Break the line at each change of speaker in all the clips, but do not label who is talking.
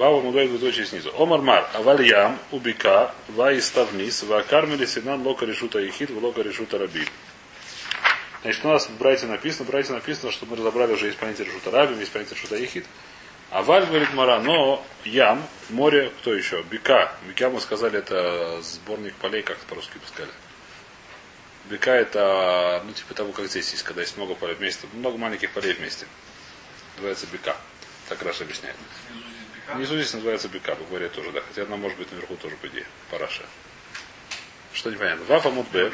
Вава Мудой двоеточие снизу. Омар Мар, Авальям, Убика, Ва и Ставнис, Ва Кармели, Синан, Лока Решута Ехид, Лока Решута Раби. Значит, у нас в Брайте написано, в Брайте написано, что мы разобрали уже есть понятие Решута Раби, есть понятие Решута Ехид. А Валь говорит Мара, но Ям, море, кто еще? Бика. Бика мы сказали, это сборник полей, как по-русски сказали. Бека это, ну, типа того, как здесь есть, когда есть много полей вместе, много маленьких полей вместе. Называется бека. Так Раша объясняет. Внизу здесь называется бека, говорят тоже, да. Хотя она может быть наверху тоже, по идее, параша. Что непонятно. Вафа мудбе.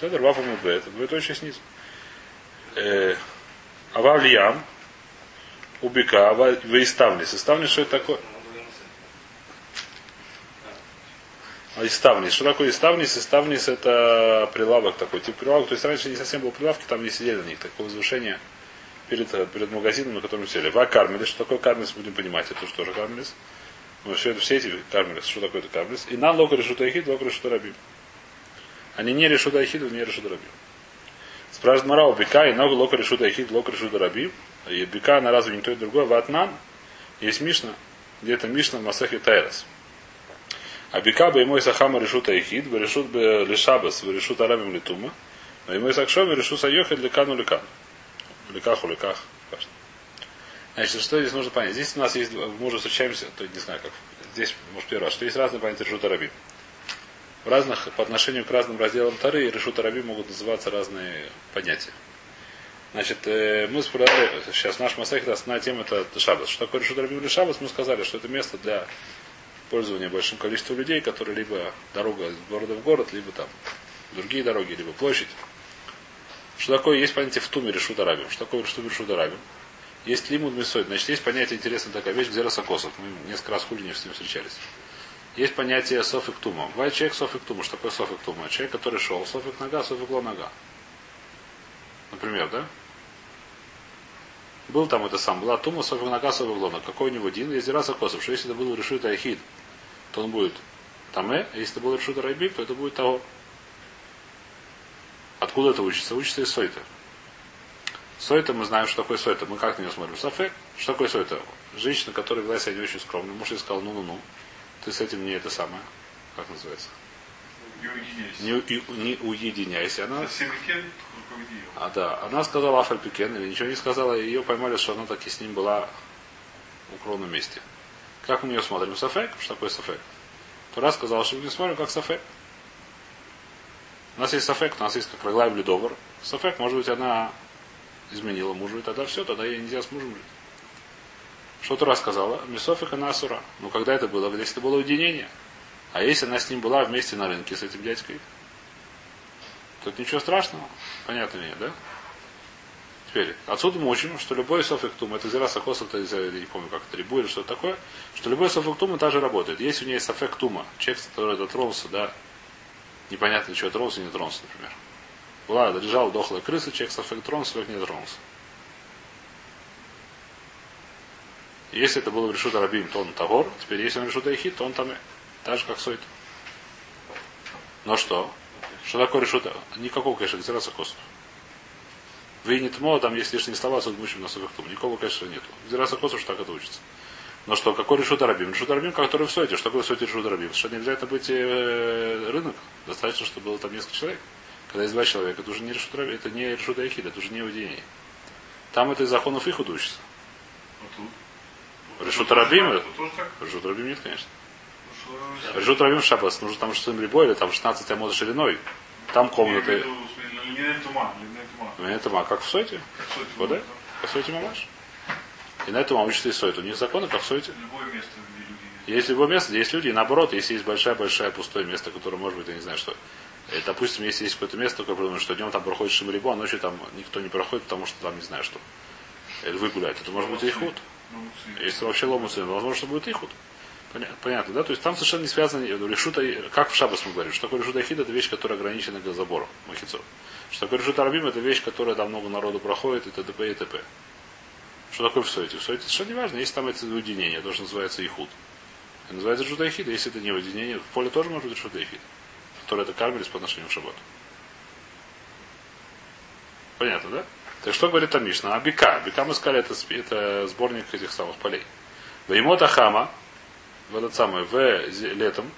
Седер вафа мудбе. Это будет очень снизу. Э, Авав лиям. У бека. Вы иставнис. Иставнис, что это такое? А Иставнис. Что такое Иставнис? Иставнис это прилавок такой, тип прилавок. То есть раньше не совсем был прилавки, там не сидели на них. Такое возвышение перед, перед магазином, на котором сели. Ва кармелис. Что такое кармелис, будем понимать. Это что же кармелис? Ну, все это все эти кармелис. Что такое это кармелис? И на лока решута эхид, лока решута рабим. Они не решута эхид, не решута рабим. Спрашивает Марау, бика и ногу лока решута эхид, лока решута рабим. И бика, она разве не то и другое? Ватнан. Есть Мишна. Где-то Мишна в Масахе Тайрас. А бика бы ему сахама решута ихид, бы решут бы лишабас, бы решут арабим литума. Но ему сакшоми решут сайохет ликану ликану. Ликах. Значит, что здесь нужно понять? Здесь у нас есть, мы уже встречаемся, то не знаю как, здесь, может, первый раз, что есть разные понятия решута рабим. В разных, по отношению к разным разделам Тары и решута рабим могут называться разные понятия. Значит, мы спрашивали, сейчас наш Масахит, основная тема это Шабас. Что такое решут рабим или Шабас? Мы сказали, что это место для пользования большим количеством людей, которые либо дорога из города в город, либо там другие дороги, либо площадь. Что такое есть понятие в туме решут арабим? Что такое туме решут арабим? Есть лимуд мисой. Значит, есть понятие интересная такая вещь, где расокосов. Мы несколько раз хули с ним встречались. Есть понятие софик тума. Бывает человек софик тума. Что такое софик тума? Человек, который шел, софик нога, софик нога. Например, да? Был там это сам, была тума софик нога, софик лона. Какой у него дин? Есть раз косов, что если это был решит айхид, то он будет таме, а если это был решут райбик, то это будет того. Откуда это учится? Учится из сойта. Сойта мы знаем, что такое сойта. Мы как на нее смотрим? Сафе. Что такое сойта? Женщина, которая вела себя не очень скромно. Муж ей сказал, ну-ну-ну. Ты с этим не это самое. Как называется? Не, не уединяйся. Она... А, да. Она сказала Афальпикен, или ничего не сказала, и ее поймали, что она таки с ним была в укромном месте. Как мы нее смотрим? Сафек? Что такое сафек? Тура сказал, что мы не смотрим как сафек. У нас есть сафек, у нас есть как или Довар. Сафек, может быть, она изменила мужу, и тогда все, тогда ей нельзя с мужем жить. Что Тура сказала? Мисофик она асура. Ну, когда это было? Если это было уединение. А если она с ним была вместе на рынке с этим дядькой, тут ничего страшного. Понятно нет, да? Теперь, отсюда мы учим, что любой софиктум, это зира сахос, это, я не помню, как это рибу или что такое, что любой софиктум также работает. Если у нее есть софиктума, человек, который дотронулся, да, непонятно, что тронулся, не тронулся, например. Была, лежала дохлая крыса, человек софик тронулся, человек не тронулся. Если это было в решута рабим, то он тагор. Теперь, если он решут айхит, то он там так же, как сойт. Но что? Что такое решута? Никакого, конечно, зира сахосов. Вы не тмо, там есть лишние слова, суд мужчин на сувехтум. Никого, конечно, нету. Зираса косу, что так это учится. Но что, какой решут арабим? Решут арабим, который в сойте. Что такое в сойте решут арабим? Что не обязательно быть э, рынок. Достаточно, чтобы было там несколько человек. Когда есть два человека, это уже не решут арабим, это не решут айхид, это уже не уединение. Там это из законов их учится. Решут арабим? Решут арабим нет, конечно. Решут арабим шабас. Нужно там что-то ребой, или там 16 амод шириной. Там комнаты. На этом, а как в Сойте? Вот, да? По Сойте Мамаш. И на этом учится и Сойт. У них законы, как в Сойте. Есть любое место, где есть люди, и наоборот, если есть большое-большое пустое место, которое может быть, я не знаю что. И, допустим, если есть какое-то место, которое думаю, что днем там проходит Шималибо, а ночью там никто не проходит, потому что там не знаю что. Львы гуляют. Это может быть ихуд. Если вообще ломусы, возможно, что будет ихуд. Понятно, да? То есть там совершенно не связано решута, как в Шабас мы говорим, что такое решута хид, это вещь, которая ограничена забором махицов. Что такое решута арбим, это вещь, которая там много народу проходит, и т.д. и т.п. Что такое в Сойте? В Сойте совершенно не важно, если там это уединение, то, что называется ихуд. Это называется решута хид, если это не уединение, в поле тоже может быть решута хид, которое это кармелис по отношению к шабату. Понятно, да? Так что говорит там Мишна? А бика. Бика мы сказали, это, это сборник этих самых полей. Веймота хама, в этот самый, в летом,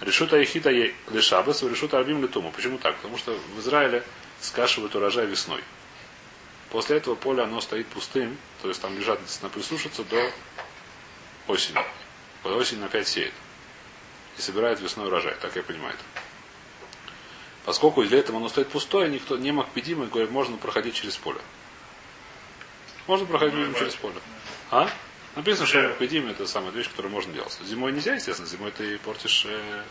решута ехита лешабас, решута арбим летуму. Почему так? Потому что в Израиле скашивают урожай весной. После этого поле оно стоит пустым, то есть там лежат на присушиться до осени. По осени опять сеет. И собирает весной урожай, так я понимаю. это. Поскольку летом оно стоит пустое, никто не макпедим и говорит, можно проходить через поле. Можно проходить людям через поле. А? Написано, что макпедим это самая вещь, которую можно делать. Зимой нельзя, естественно, зимой ты портишь э,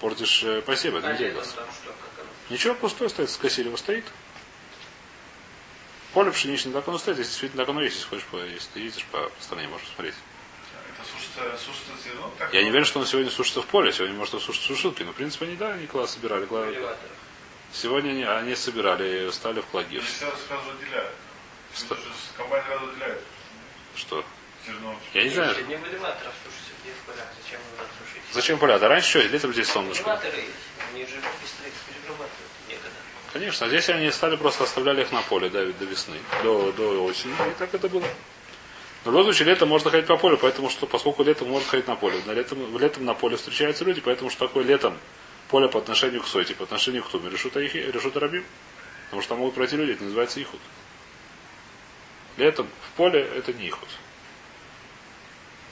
портишь э, посев, это нельзя делать. Ничего, пустое стоит, скосили его стоит. Поле пшеничное так оно стоит, если действительно так оно есть, если хочешь, по- если ты ездишь по стране, можешь посмотреть.
Это сушится, сушится? Так
Я не верю, что он сегодня сушится в поле, сегодня может сушиться сушилки, но в принципе они да, они класс собирали. кла-
Элеватор.
Сегодня они, они собирали, стали в клаге.
Они сразу, отделяют.
Что?
Комбайн сразу отделяет.
Что?
Зерно.
Я не знаю.
Не в элеваторах сушите, где в полях, зачем его надо сушить?
Зачем поля? Да раньше что, летом здесь солнышко.
Элеваторы есть, они же быстро их перерабатывают некогда.
Конечно, а здесь они стали просто оставляли их на поле до, до весны, до, до осени, и так это было. Но в любом случае летом можно ходить по полю, поэтому что, поскольку летом можно ходить на поле. На летом, летом на поле встречаются люди, поэтому что такое летом поле по отношению к сойте, по отношению к туме. Решута, их, решута рабим. Потому что там могут пройти люди, это называется ихуд. Летом в поле это не ихуд.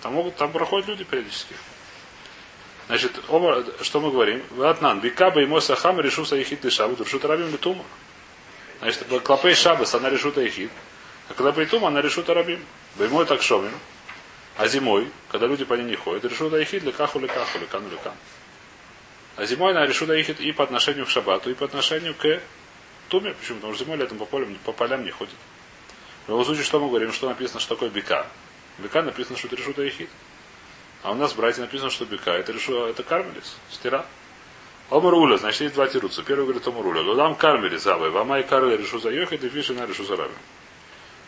Там могут, там проходят люди периодически. Значит, оба, что мы говорим? Ватнан, бикаба и моса хам решуса ихит и шабу, решута рабим литума. Значит, клопей шабас, она решута ихит. А когда при тума, она решута рабим. Баймой так шомим. А зимой, когда люди по ней не ходят, решута ихит ли каху ли каху ли кану ли кан. А зимой она решута ихит и по отношению к шабату, и по отношению к туме. Почему? Потому что зимой летом по, полям, по полям не ходит. В любом случае, что мы говорим, что написано, что такое бика? Бика написано, что это решута ихит. А у нас в братья написано, что бика это решу, это кармелис, стира. Омаруля, значит, есть два тируца. Первый говорит Омаруля. Гудам кармелис, завы. Вамай карли решу за йохи, и фиши на решу за раби.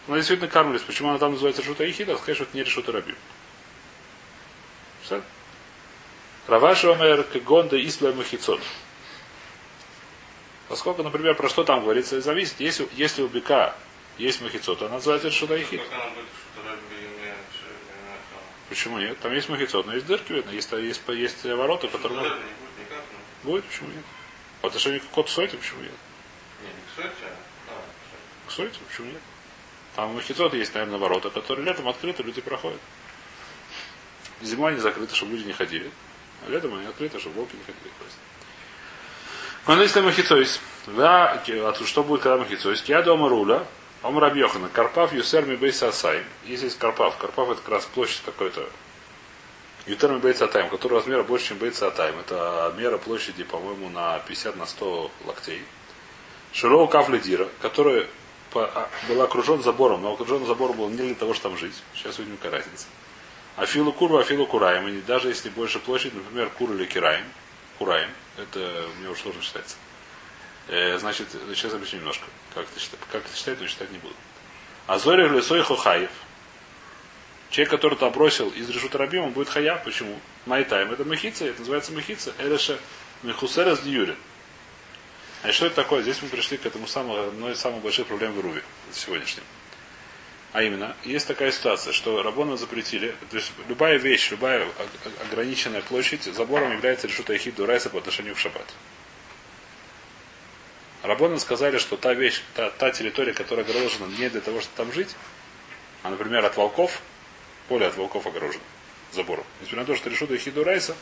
Она действительно кармелис. Почему она там называется решута ихида? Сказать, что это не решута раби. Все. Раваши омер кегонда исла махицон. Поскольку, например, про что там говорится, зависит, если, если у бика есть махицот, она называется решута ихид.
Как она будет, что тогда не
Почему нет? Там есть махицот, но есть дырки видно, есть, есть, есть ворота, которые могут-
не будет никак, ну.
Будет, почему нет? По отношению к код сойте, почему нет?
Не, не к сути, а.
К сойте, почему нет? Там у махицот есть, наверное, ворота, которые летом открыты, люди проходят. Зимой они закрыты, чтобы люди не ходили. А летом они открыты, чтобы волки не ходили. Но если махицойс, да, а что будет, когда махицойс? Я дома руля, Ом Рабьехана, Карпав, Юсерми Бейса Асай. Есть здесь Карпав. Карпав это как раз площадь какой-то. Ютерми Бейса Атайм, который размера больше, чем Бейса Атайм. Это мера площади, по-моему, на 50 на 100 локтей. Широу Кавледира, который а, был окружен забором, но окружен забором был не для того, чтобы там жить. Сейчас увидим, какая разница. Афилу Куру, Афилу Кураем. И даже если больше площадь, например, Кур или Кираем, Кураем, это мне уже сложно считается. Э, значит, сейчас объясню немножко, как это, считать, как это считать, но считать не буду. Азори лесой хохаев. Человек, который то бросил из решута рабим, он будет хая. Почему? Майтайм. Это махица, это называется махица. Эреша мехусерас дьюрин. А что это такое? Здесь мы пришли к этому самому, одной из самых больших проблем в Ируве сегодняшнем. А именно, есть такая ситуация, что Рабона запретили, то есть любая вещь, любая ограниченная площадь забором является решута Эхид Дурайса по отношению к шаббат. Рабоны сказали, что та вещь, та, та территория, которая огорожена не для того, чтобы там жить, а, например, от волков, поле от волков огорожено забором. Несмотря на то, что решута Эхид Дурайса,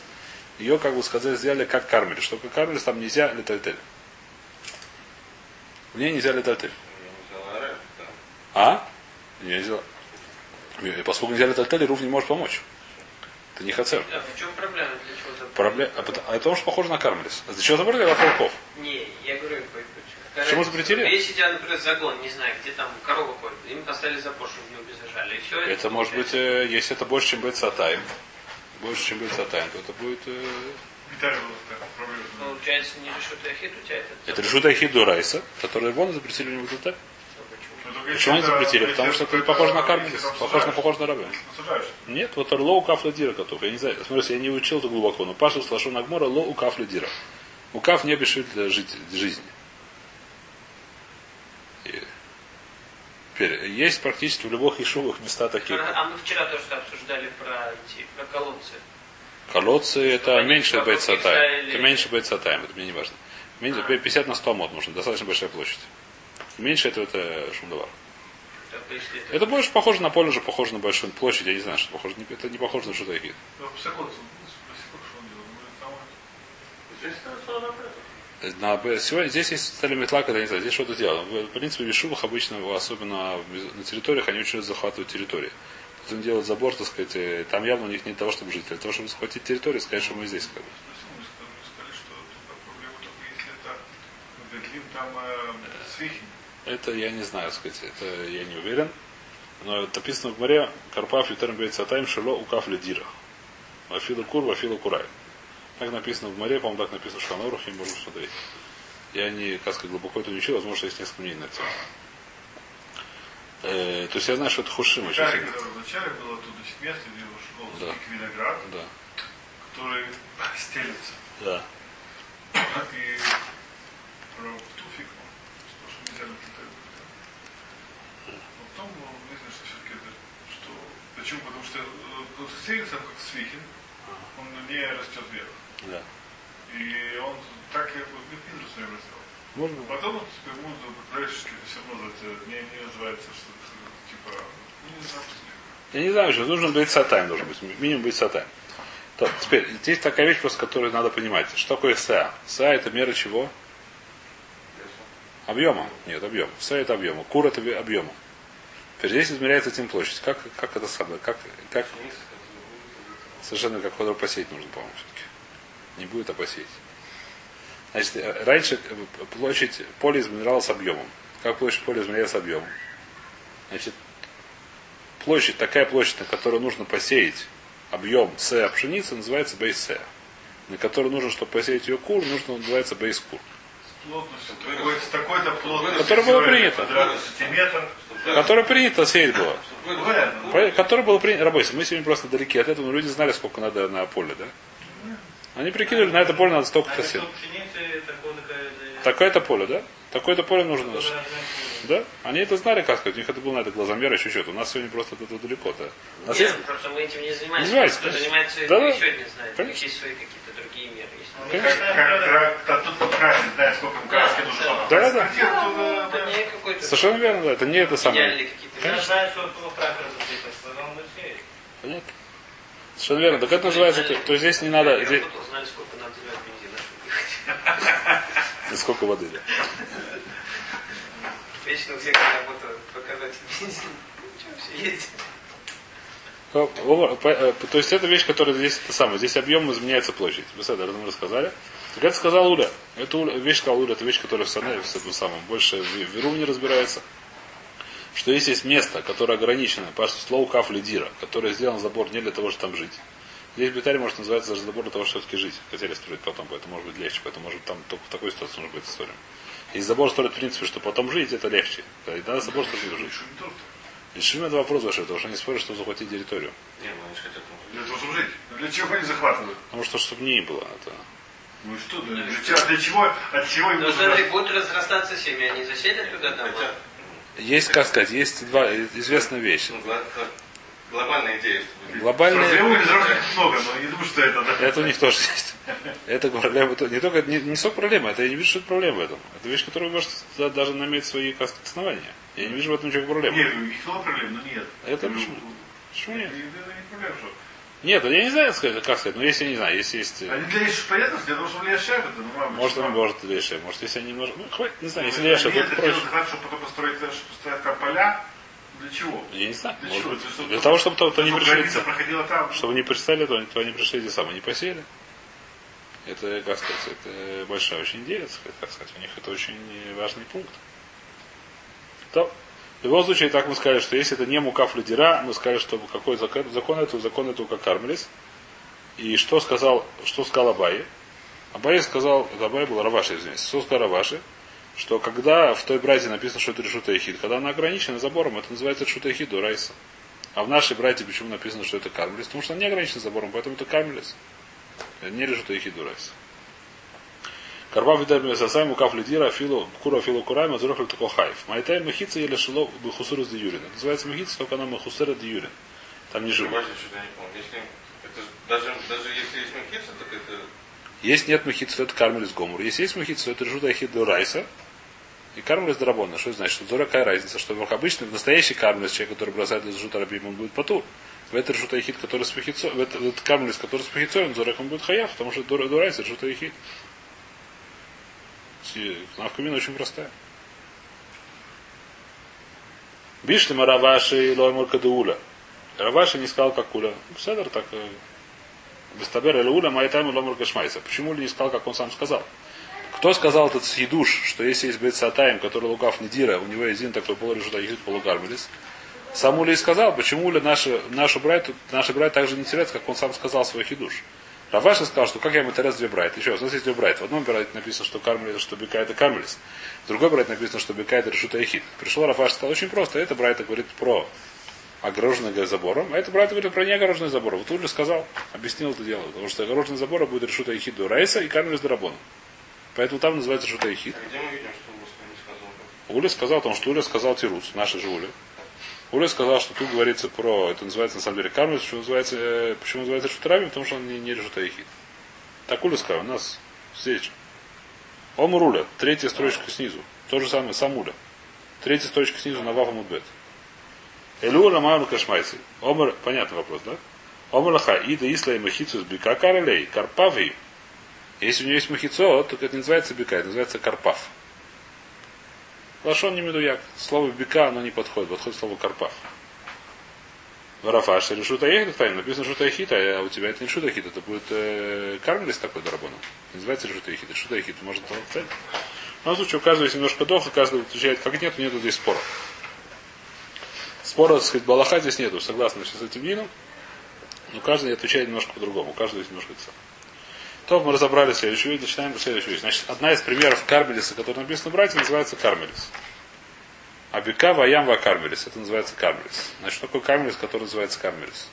ее, как бы сказать, сделали как кармель, что как кармель там нельзя летальтель. В ней нельзя летальтель.
Я не взял РФ, да.
А? Нельзя. И поскольку нельзя летать Руф не может помочь. Это не хацер.
А в чем проблема? Для чего забор?
Проблема, а пот- а это что похоже на Кармелис. А зачем забор для волков?
Не, я говорю, по- по-
Почему запретили?
Если тебя, например, загон, не знаю, где там корова ходит, им поставили забор, чтобы в него безжали. И все.
Это может быть, э, если это больше, чем Бетсатайм, больше, чем Бетсатайм, то это будет... э,
так, проблема.
Получается, не решут ахит у тебя этот
это решута Хиду Райса, который вон запретили у него.
Почему?
Но только
Почему они
если это-
запретили? Потому что это не
это-
похоже на Кармелис,
это
похоже на похоже на Рабе. Нет, вот лоу кафля дира готов. Я не знаю, смотрите, я не учил это глубоко, но Паша слашу Нагмора лоу кафля дира. У каф не обещает для жить- жизни. И- Теперь, есть практически в любых ешувах места такие.
А мы вчера тоже обсуждали про эти, про колодцы.
Колодцы это
Они
меньше
вокруг
бойца
их
тайм.
ставили.
Это меньше бойца тайм, это мне не важно. Меньше, 50 на 100 мод нужно, достаточно большая площадь. Меньше этого это шумдовар.
Это...
Это больше похоже на поле, же похоже на большую площадь, я не знаю, что похоже. Это не похоже на что-то На, сегодня здесь есть стали метлак, это не знаю, здесь что-то делал. В принципе, в Вишувах обычно, особенно на территориях, они очень захватывают территории. То есть он делает забор, так сказать, там явно у них не для того, чтобы жить, для того, чтобы захватить территорию, сказать, что мы здесь. Как бы.
это
я не знаю, сказать, это я не уверен. Но это написано в море, Карпав Ютерн Бейцатайм Шило Укав Ледира. Вафила Кур, Вафила Курай. Так написано в море, по-моему, так написано в Шанорах, и можно смотреть. Я не, как глубоко это не учил, возможно, есть несколько мнений на эту тему. Э, то есть я знаю, что это Хушим очень сильно.
который вначале было оттуда место, где шел
Да.
виноград,
Да.
который стелится.
Да.
И про туфик, что нельзя потом выяснилось, что все-таки это, что... Почему? Потому что э, стелится как свихин, он не растет вверх.
Да.
И он так как бы Пидру в своем раздел.
Можно?
Потом он ему по-гречески все равно называется, не, не называется, что типа, ну не знаю,
Я не знаю, что нужно быть сатайм, должен быть. Минимум быть сатайм. То, теперь, здесь такая вещь, просто, которую надо понимать. Что такое СА? СА это мера чего? Объема. Нет, объем. СА это объема. Кур это объема. Теперь здесь измеряется этим площадь. Как, как это самое? Как, как совершенно как квадрат посеять нужно, по-моему, все-таки. Не будет, а посеять. Значит, э, раньше э, площадь поля измерялась объемом. Как площадь поля измеряется объемом? Значит, площадь, такая площадь, на которую нужно посеять объем С пшеницы, называется бейс С. На которую нужно, чтобы посеять ее кур, нужно называется бейс кур.
плотностью, такой, с такой-то плотностью.
Которое было принято. Которое принято сеять было. Которое было принято. Работайте, мы сегодня просто далеки от этого, но люди знали, сколько надо на поле, да? Они прикидывали, на это поле надо столько-то
такое
Такое-то поле, да? Такое-то поле нужно. Да? Они это знали, как сказать, у них это было на это глазомер, еще что-то. У нас сегодня просто от этого далеко. Да? У нас
Нет,
есть-
просто мы этим не занимаемся.
Занимаетесь,
Кто
конечно.
занимается
Да, да.
и сегодня знает. У них
Конечно.
есть свои какие-то другие меры. Есть.
Конечно.
как, как, как тут покрасить, знает, сколько краски нужно.
Да, да.
Это не какой-то
Совершенно верно, да. Это не это самое. Понятно. Совершенно верно. Так это называется, то, есть здесь не надо, здесь, и сколько воды, да.
Вечно все ездит.
О, о, по- э, То есть это вещь, которая здесь это самое. Здесь объем изменяется площадь. Вы это мы рассказали. Так это сказал Уля. Это вещь сказал Уля, это вещь, которая в с этим самым, больше в Веру не разбирается. Что если есть место, которое ограничено, по слову каф лидира, которое сделан забор не для того, чтобы там жить. Здесь в Битаре может называться даже забор для того, чтобы все-таки жить. Хотели строить потом, поэтому может быть легче, поэтому может там только в такой ситуации нужно быть история. Если забор строить в принципе, что потом жить, это легче. Да, И надо забор строить жить. Решим это вопрос ваш, потому что они спорят, что захватить территорию.
Не, ну они же хотят
Для того, чтобы жить. Ну, Для чего они захватывают?
Потому что чтобы не было. Это...
Ну и что, да, для, чего- для чего, от чего им
Но
нужно?
смотри, будут разрастаться семьи, они заселят туда там.
Хотят.
Есть, как сказать, есть два известная вещь.
Гла- гла- глобальная идея,
Глобальная...
Много, но не думаю, что это, да.
Это у них тоже есть. Это проблема. Не только не, не столько проблема, это я не вижу, что это проблема в этом. Это вещь, которая может да, даже иметь свои основания. Я не вижу в этом ничего проблемы.
Нет, у них много проблем, но нет.
Это
Ну,
почему? Почему нет?
Это не проблема, что.
Нет, я не знаю, как сказать, но если я не знаю, если есть. э,
Они для них понятно, для того, чтобы Лея Шайб, это нормально.
Может, он может решить. Может, если они немножко. Ну, хватит, не знаю, если я
Нет,
что
это
то
дело
проще.
захват, чтобы потом построить, чтобы поставить там поля. Для чего?
Я не знаю.
Для чего? Для,
Для того, чтобы то, то не пришли.
там.
Чтобы не пристали, то, то они пришли эти самые, не посели. Это, как сказать, это большая очень идея, как сказать. У них это очень важный пункт. То, в любом случае, так мы сказали, что если это не мукаф лидера, мы сказали, что какой закон, закон этого, закон этого как кармелис. И что сказал, что сказал Абай? Абай сказал, это Абай был Раваши, извиняюсь, что сказал Раваши, что когда в той бразе написано, что это решута ехид, когда она ограничена забором, это называется решута ехид до райса. А в нашей братье почему написано, что это кармелис? Потому что она не ограничена забором, поэтому это кармелис. Не решута ехид до райса. Карпав видами сасай мукав лидира филу кура филу курами азрохлю тако хайф. Майтай махица или шило бахусурус де юрин. Это называется махица, только она махусера де юрин. Там не живут.
Даже, даже если есть махица, так это
Есть нет махица, то это кармелис гомур. Если есть махица, то это решута ахид до райса. И кармелис драбона. Что значит? Что зора какая разница? Что во- обычно настоящий кармелис, человек, который бросает из жута рабим, он будет поту. В это решута ахид, который с махицо, в это, в этот кармелис, который с махицо, он зорах он будет хаяв, потому что до, до райса решута ахид. Навкамина очень простая. Бишли Мараваши Лоймур Кадууля. Раваши не сказал, как Куля. Седер так. э, Бестабер или Уля Майтайм Ломур Кашмайса. Почему ли не сказал, как он сам сказал? Кто сказал этот съедуш, что если есть Бетсатаем, который лукав Недира, у него есть один такой полурешут Ахид полугармелис, сам Уля и сказал, почему ли наши, наши брать, наши брать также не теряют, как он сам сказал свой хидуш. Раваша сказал, что как я ему теряю две брайт. Еще раз, у нас есть две брайт. В одном брайте написано, что кармелис, что бека это кармелис. В другой брайт написано, что бека это решута эхид. Пришел Рафаш сказал, очень просто. Это брайта говорит про огороженное забором, а это брайта говорит про неогороженный забор. Вот Уля сказал, объяснил это дело. Потому что огороженный забор будет решута эхид до райса и кармелис дарабона. Поэтому там называется решута эхид.
а где мы видим, что не сказал?
Уля сказал, потому что Уля сказал Тирус, наша же Уля. Уля сказал, что тут говорится про, это называется на самом деле кармелис, почему называется, э, почему называется шутарами, потому что он не, не решута эхид. Так Уля сказал, у нас здесь. Омруля, третья строчка снизу. То же самое, Самуля. Третья строчка снизу на Вафа Мудбет. Элюра Маму Кашмайси. Омр, понятный вопрос, да? Омраха Ида Исла и Махицус Бика Каралей, Карпави. Если у него есть махицо, то это не называется бика, это называется карпав. Лашон не медуяк. Слово бика, оно не подходит, подходит слово карпав. Варафаш, или шута ехит, тайм, написано шута ехита, а у тебя это не шута ехит, это будет э, кармелис такой дорабона. Называется шута ехит. Шута ехит может цель. Но в случае у каждого есть немножко доха, каждый отвечает как нет, нету здесь спора. Спора, так сказать, балаха здесь нету, согласно с этим дином. Но каждый отвечает немножко по-другому, у каждого есть немножко это. То мы разобрали следующую вещь, начинаем следующую вещь. Значит, одна из примеров кармелиса, который написано в братья, называется кармелис. А бика ваям ва кармелис. Это называется кармелис. Значит, что такое кармелис, который называется кармелис?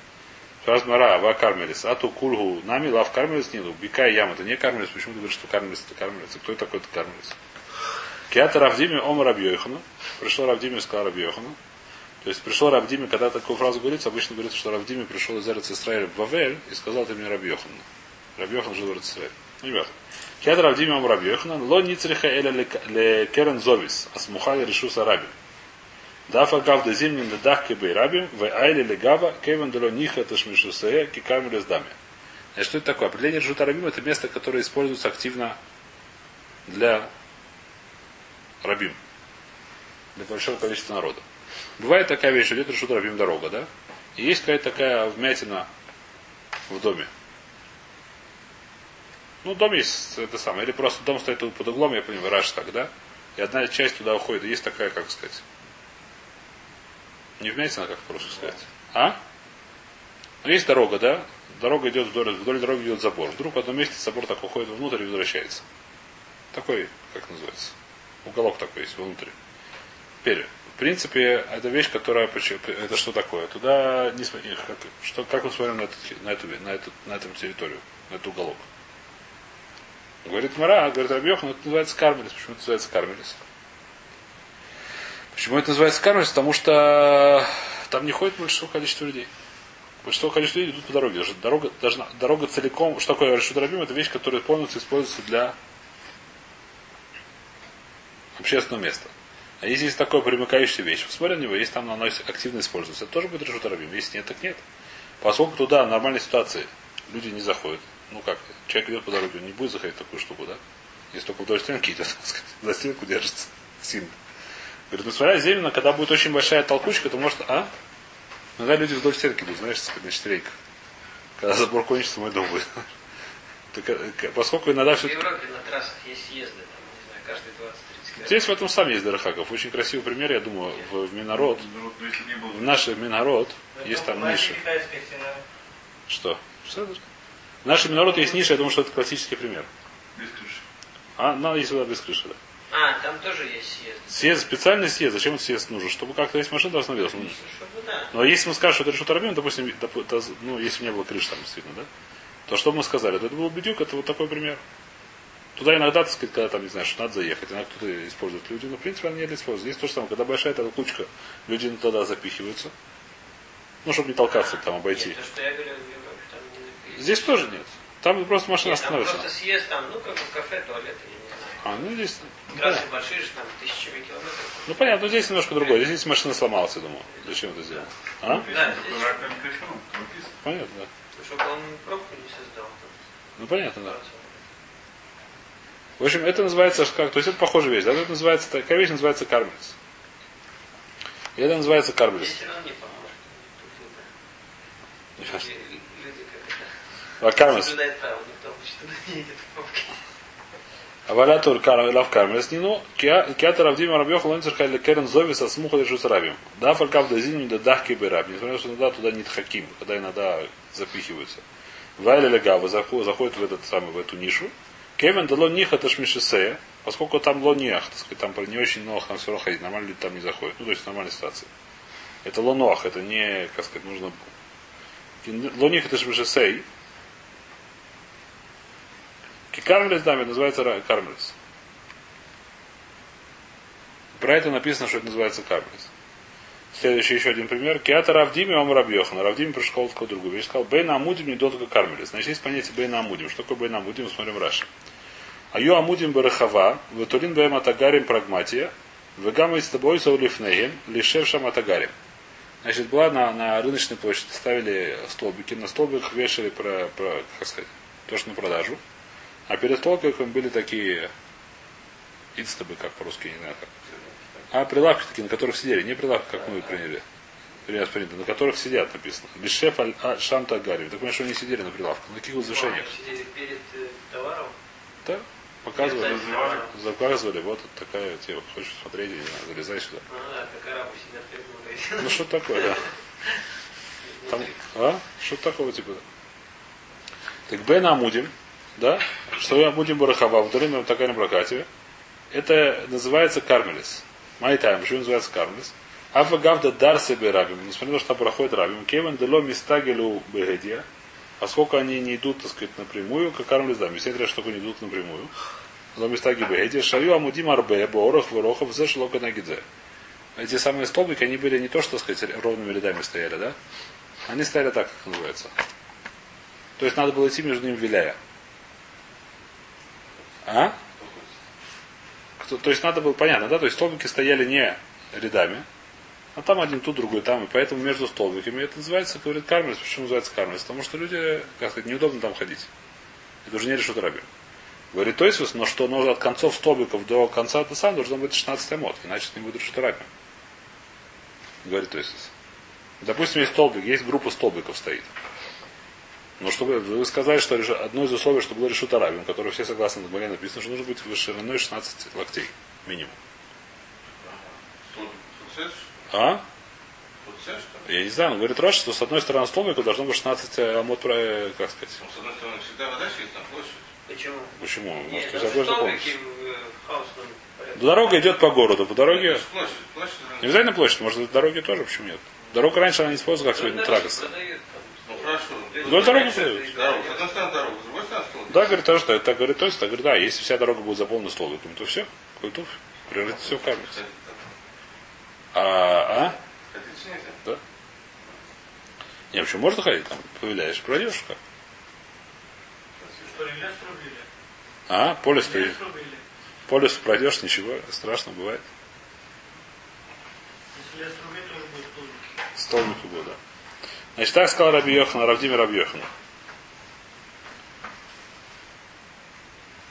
Размара ва кармелис. А ту кульгу нами лав кармелис нету. Бика и ям это не кармелис. Почему ты говоришь, что кармелис это кармелис? А кто такой это кармелис? Киата Равдиме Ома Рабьехана. Пришел Равдиме и сказал Рабьехана. То есть пришел Равдиме, когда такую фразу говорится, обычно говорится, что Равдиме пришел из Эрец в Вавель и сказал ты мне Рабьехана. Рабьехан жил в Эрец Исраиле. Ну, ребят. Киат Равдиме Ом Рабьехана. Ло ницриха эля ле керен зовис. Асмухали решуса рабим. Дафа гав да зимнин да дах кебей рабим. В айли легава кевен дело ниха ташмишусея кикамелес даме. Значит, что это такое? Определение Ржута Рабим это место, которое используется активно для рабим. Для большого количества народа. Бывает такая вещь, что где-то решут рабим дорога, да? И есть какая-то такая вмятина в доме. Ну, дом есть это самое. Или просто дом стоит под углом, я понимаю, раш да? И одна часть туда уходит. Есть такая, как сказать. Не вмятина, как проще сказать. А? Ну, есть дорога, да? Дорога идет вдоль, вдоль дороги идет забор. Вдруг в одном месте забор так уходит внутрь и возвращается. Такой, как называется? Уголок такой есть внутри. Теперь, в принципе, это вещь, которая... Это что такое? Туда не смотри, как, что, как мы смотрим на, этот, на, эту, на, эту, на эту территорию, на этот уголок? Говорит Мара, говорит Рабьехан, это называется кармелис. Почему это называется кармелис? Почему это называется кармелис? Потому что там не ходит большое количество людей. Большинство количества людей идут по дороге. Даже дорога, должна, дорога целиком, что такое Решут Рабим, это вещь, которая полностью используется для общественного места. А если есть такое примыкающая вещь, посмотри на него, если там оно активно используется, это тоже будет Решут Рабим. Если нет, так нет. Поскольку туда в нормальной ситуации люди не заходят, ну как, человек идет по дороге, он не будет заходить в такую штуку, да? Если только вдоль стенки идет, так сказать, за стенку держится сильно. Говорит, несмотря на зелено, когда будет очень большая толкучка, то может, а? Иногда люди вдоль стенки идут, знаешь, на четвереньках. Когда забор кончится, мой дом будет. Так, э, поскольку иногда
В
все
Европе на трассах есть съезды, там, не знаю, каждые 20-30 километров.
Здесь в этом сам есть Дарахаков. Очень красивый пример, я думаю, в, в Минород.
Ну,
В наш Минород
Это
есть там ниша. Что? Что это? В нашем Минород есть ниша, я думаю, что это классический пример.
без крыши.
А, надо есть сюда без крыши, да.
А, там тоже есть съезд.
Съезд, специальный съезд. Зачем этот съезд нужен? Чтобы как-то есть машина должна вес.
Чтобы, да.
Но если мы скажем, что это решут арабим, допустим, доп- то- ну, если бы не было крыши там действительно, да, то что бы мы сказали? То это был бедюк, это вот такой пример. Туда иногда, так сказать, когда там, не знаю, что надо заехать, иногда кто-то использует люди, но в принципе она не использует. Здесь то же самое, когда большая эта кучка, люди туда запихиваются. Ну, чтобы не толкаться, там обойти.
Нет, то, что я говорю, в Европе там не написано.
Здесь тоже нет. Там просто машина
Нет, там
остановится.
просто съезд там, ну, как в кафе, туалет, я не знаю.
А, ну здесь. ну,
Трассы
понятно.
большие же, там тысячами километров.
Ну понятно, но здесь немножко другое. Здесь машина сломалась, я думаю. Зачем это сделать? А?
Да, здесь,
там.
Понятно, да.
чтобы он пробку не создал.
Ну понятно, да. В общем, это называется как, то есть это похожая вещь, да? Это называется, такая вещь называется кармелис. И это называется кармелис.
Здесь все равно не поможет.
Ясно.
это, люди, люди как это,
А кармелис.
соблюдают право, никто обычно туда не едет в пробке.
Авалятур лав кармелис нину, киата равдима рабьех лонцер хайли керен зовиса смуха лежу с рабим. Да, фалькав да зиним да дахки бираб. Несмотря что иногда туда нет хаким, когда иногда запихиваются. Вайля легава заходит в этот самый, в эту нишу. Кевин дало ниха ташмишисея, поскольку там лониах, так сказать, там не очень нох, там все равно ходить, нормально люди там не заходят. Ну, то есть нормальная ситуация. Это лонох, это не, как сказать, нужно... Лониха даме называется кармелес. Про это написано, что это называется кармелес. Следующий еще один пример. Киата Равдими, он Рабьехана. Равдими пришел в другую вещь. Сказал, Бейна Амудим не долго кармелес. Значит, есть понятие Бейна Амудим. Что такое Бейна Амудим? Смотрим Раши. Аю Амудим Барахава, Ватулин Бэм Атагарим Прагматия, Вегама из тобой Саулифнеем, Лишевшам Атагарим. Значит, была на, на рыночной площади, ставили столбики, на столбиках вешали про, про как сказать, то, что на продажу. А перед столбиком были такие ицтабы, как по-русски, не знаю как. А прилавки такие, на которых сидели, не прилавки, как мы приняли. Принято, принято, на которых сидят написано. Бешеф аль а, шамта гарри. Так понимаешь, они сидели на прилавках. На каких возвышениях?
Они сидели перед э, товаром.
Да, показывали. Заказывали, вот такая тема. Хочешь смотреть, не знаю, залезай сюда.
Ну да, как арабы сидят перед магазином.
Ну что такое, да. Там, а? Что такого типа? Так Бен Амудим, да? Что я Амудим Барахава, в Дурим такая на прокате. Это называется Кармелис. Майтайм, почему называется Кармелис? Афа Гавда Дар себе рабим. Несмотря на то, что там проходит рабим. Кевен дело мистагелю бегедия. Поскольку они не идут, так сказать, напрямую, как Кармелис, да, мистерия, что не идут напрямую. Ло мистаги бегедия. Шаю Амудим Арбе, Боорох, Ворохов, Шлока Нагидзе. Эти самые столбики, они были не то, что, так сказать, ровными рядами стояли, да? Они стояли так, как называется. То есть надо было идти между ними виляя. А? Кто- то есть надо было, понятно, да? То есть столбики стояли не рядами, а там один тут, другой там. И поэтому между столбиками это называется, говорит, кармелис. Почему называется кармелис? Потому что люди, как сказать, неудобно там ходить. Это уже не решут раби. Говорит, то есть, но что нужно от концов столбиков до конца это сам должно быть 16 мод, иначе не будет решут раби. Говорит, то есть. Допустим, есть столбик, есть группа столбиков стоит. Но чтобы вы сказали, что одно из условий, чтобы было решут арабим, которое все согласны на Гмаре написано, что нужно быть шириной 16 локтей. Минимум. А? Я не знаю, он говорит Рош, что с одной стороны столбика должно быть 16 амод, про- как сказать.
Ну, с одной стороны, всегда вода есть на площадь.
Почему?
Почему?
Нет,
Может,
даже
забыл
столбики
запомнить.
э.
Дорога идет по городу, по дороге.
Площадь, площадь.
Не обязательно площадь, может, дороги тоже, почему нет? Дорога раньше она не использовалась как
Ну,
сегодня тракос.
Ну, хорошо.
Вдоль дороги продают.
это
Дорога. С
издание.
одной стороны дорога, с другой стороны столбик.
Да, говорит, тоже, что так говорит, то есть, так говорит, да, если вся дорога будет заполнена столбиками, то все, культур, превратится все в камень. А, а? Да. Не, почему можно ходить там? Повеляешь, пройдешь как?
Что, лес рубили?
А.
Лес рубили.
По лесу пройдешь, ничего, страшно бывает.
Если лес рубить, тоже будет столбики.
Столбики будут, да. Значит, так сказал Раби Йохана, Равдиме Раби Йохана.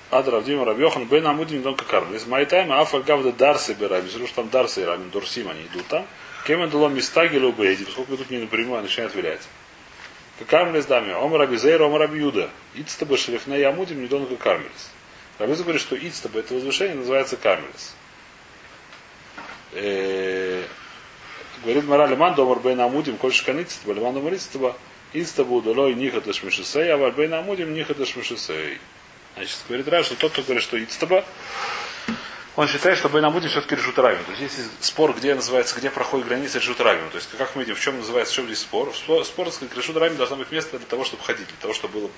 Ад Равдима Раби Йохан, Бен Амудим Дон Какар. Из Майтайм, Афа Гавда Дарсы Бераби. Если уж там Дарсы и Рабин, Дурсим, они идут там. Кемен дало Мистаги Лубейди, поскольку идут не напрямую, а начинают вилять. Какармелес дами, Ом Раби Зейр, Ом Раби Юда. Ицтаба Шерифней Амудим, не Дон Какармелес. Рабиза говорит, что Ицтаба, это возвышение, называется Кармелес. Говорит Мара Лиман, Домар Бейн Амудим, Коль Шкан Ицтаба, Лиман Домар Ицтаба, Ицтаба удалой Нихата Шмишисей, а Бейн Амудим Нихата Шмишисей. Значит, говорит Раш, что тот, кто говорит, что Ицтаба, он считает, что Бейн Амудим все-таки решут равен. То есть есть спор, где называется, где проходит граница решут равен. То есть, как мы видим, в чем называется, в чем здесь спор? Спор, спор сказать, решут равен должно быть место для того, чтобы ходить, для того, чтобы был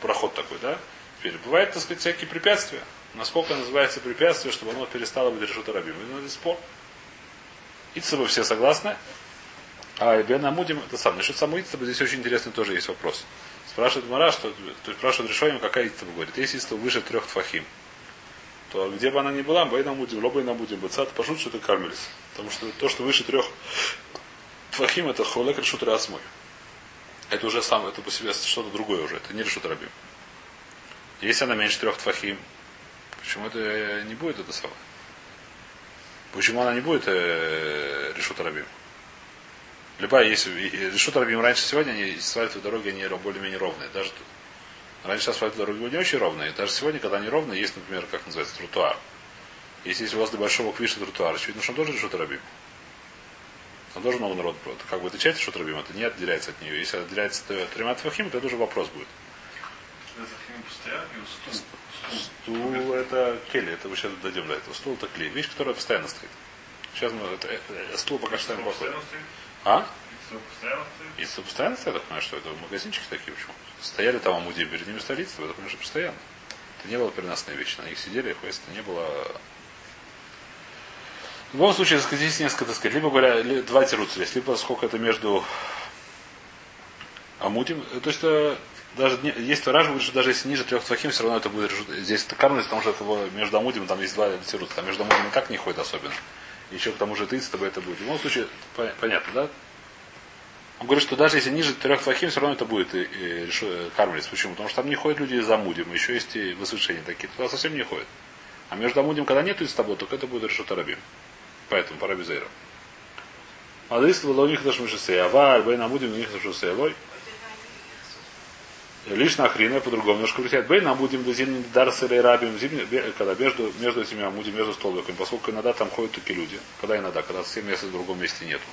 проход такой, да? Теперь бывает, так сказать, всякие препятствия. Насколько называется препятствие, чтобы оно перестало быть решута рабим. Ну, это спор. И с собой все согласны. А Бен Амудим, это сам. Насчет самого Ицтаба здесь очень интересный тоже есть вопрос. Спрашивает Мара, что, то есть спрашивает решением, какая Ицтаба говорит. Если Ицтаба выше трех тфахим, то где бы она ни была, Бен Амудим, Лоба Амудим, Бацат, пошут, что это кармелис. Потому что то, что выше трех тфахим, это холек решут расмой. Это уже сам, это по себе что-то другое уже. Это не решут рабим. Если она меньше трех тфахим, почему это не будет это самое? Почему она не будет э, решут рабим? Любая, если решут рабим раньше сегодня, они асфальтовые дороги, они более-менее ровные. Даже тут. Раньше асфальтовые дороги были не очень ровные. Даже сегодня, когда они ровные, есть, например, как называется, тротуар. Если есть возле большого квиша тротуара, очевидно, что он тоже решут рабим. Там тоже много народу. Как бы это часть решут рабим, это не отделяется от нее. Если отделяется тремя твахим, то это уже вопрос будет. Стул это кели, это мы сейчас дойдем до этого. Стул это клей. Вещь, которая постоянно стоит. Сейчас мы это, э, стул пока что ставим плохой. А? И постоянно стоит, я так понимаю, что это магазинчики такие почему? Стояли там амуди, перед ними так понимаю, что постоянно. Это не было переносная вещь, на них сидели, это не было в любом случае, здесь несколько, так сказать, либо говоря, два тируца есть, либо сколько это между Амудим. То есть э, даже есть Раш говорит, что даже если ниже трех твахим, все равно это будет здесь это кармель, потому что это между Амудим там есть два тируца. Там между Амудим и так не ходит особенно. Еще к тому же ты тобой это будет. В любом случае, понятно, да? Он говорит, что даже если ниже трех твахим, все равно это будет и, кармелис. Почему? Потому что там не ходят люди из Амудим, еще есть и возвышения такие. Туда совсем не ходят. А между Амудим, когда нету из тобой, только это будет решут Арабим. Поэтому пора безейра. Адыс было у них даже мышесей. Аваль, бейн амудим у них мышесей. Лишь на хрена по-другому немножко влияет. Амудим до зимним дарс или рабим когда между, между этими амудим, между столбиками, поскольку иногда там ходят такие люди. Когда иногда, когда совсем места в другом месте нету.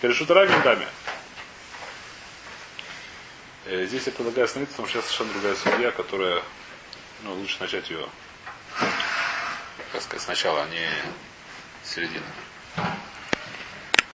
Перешут рабим даме. Здесь я предлагаю остановиться, потому что сейчас совершенно другая судья, которая, ну, лучше начать ее, как сказать, сначала, а не середина.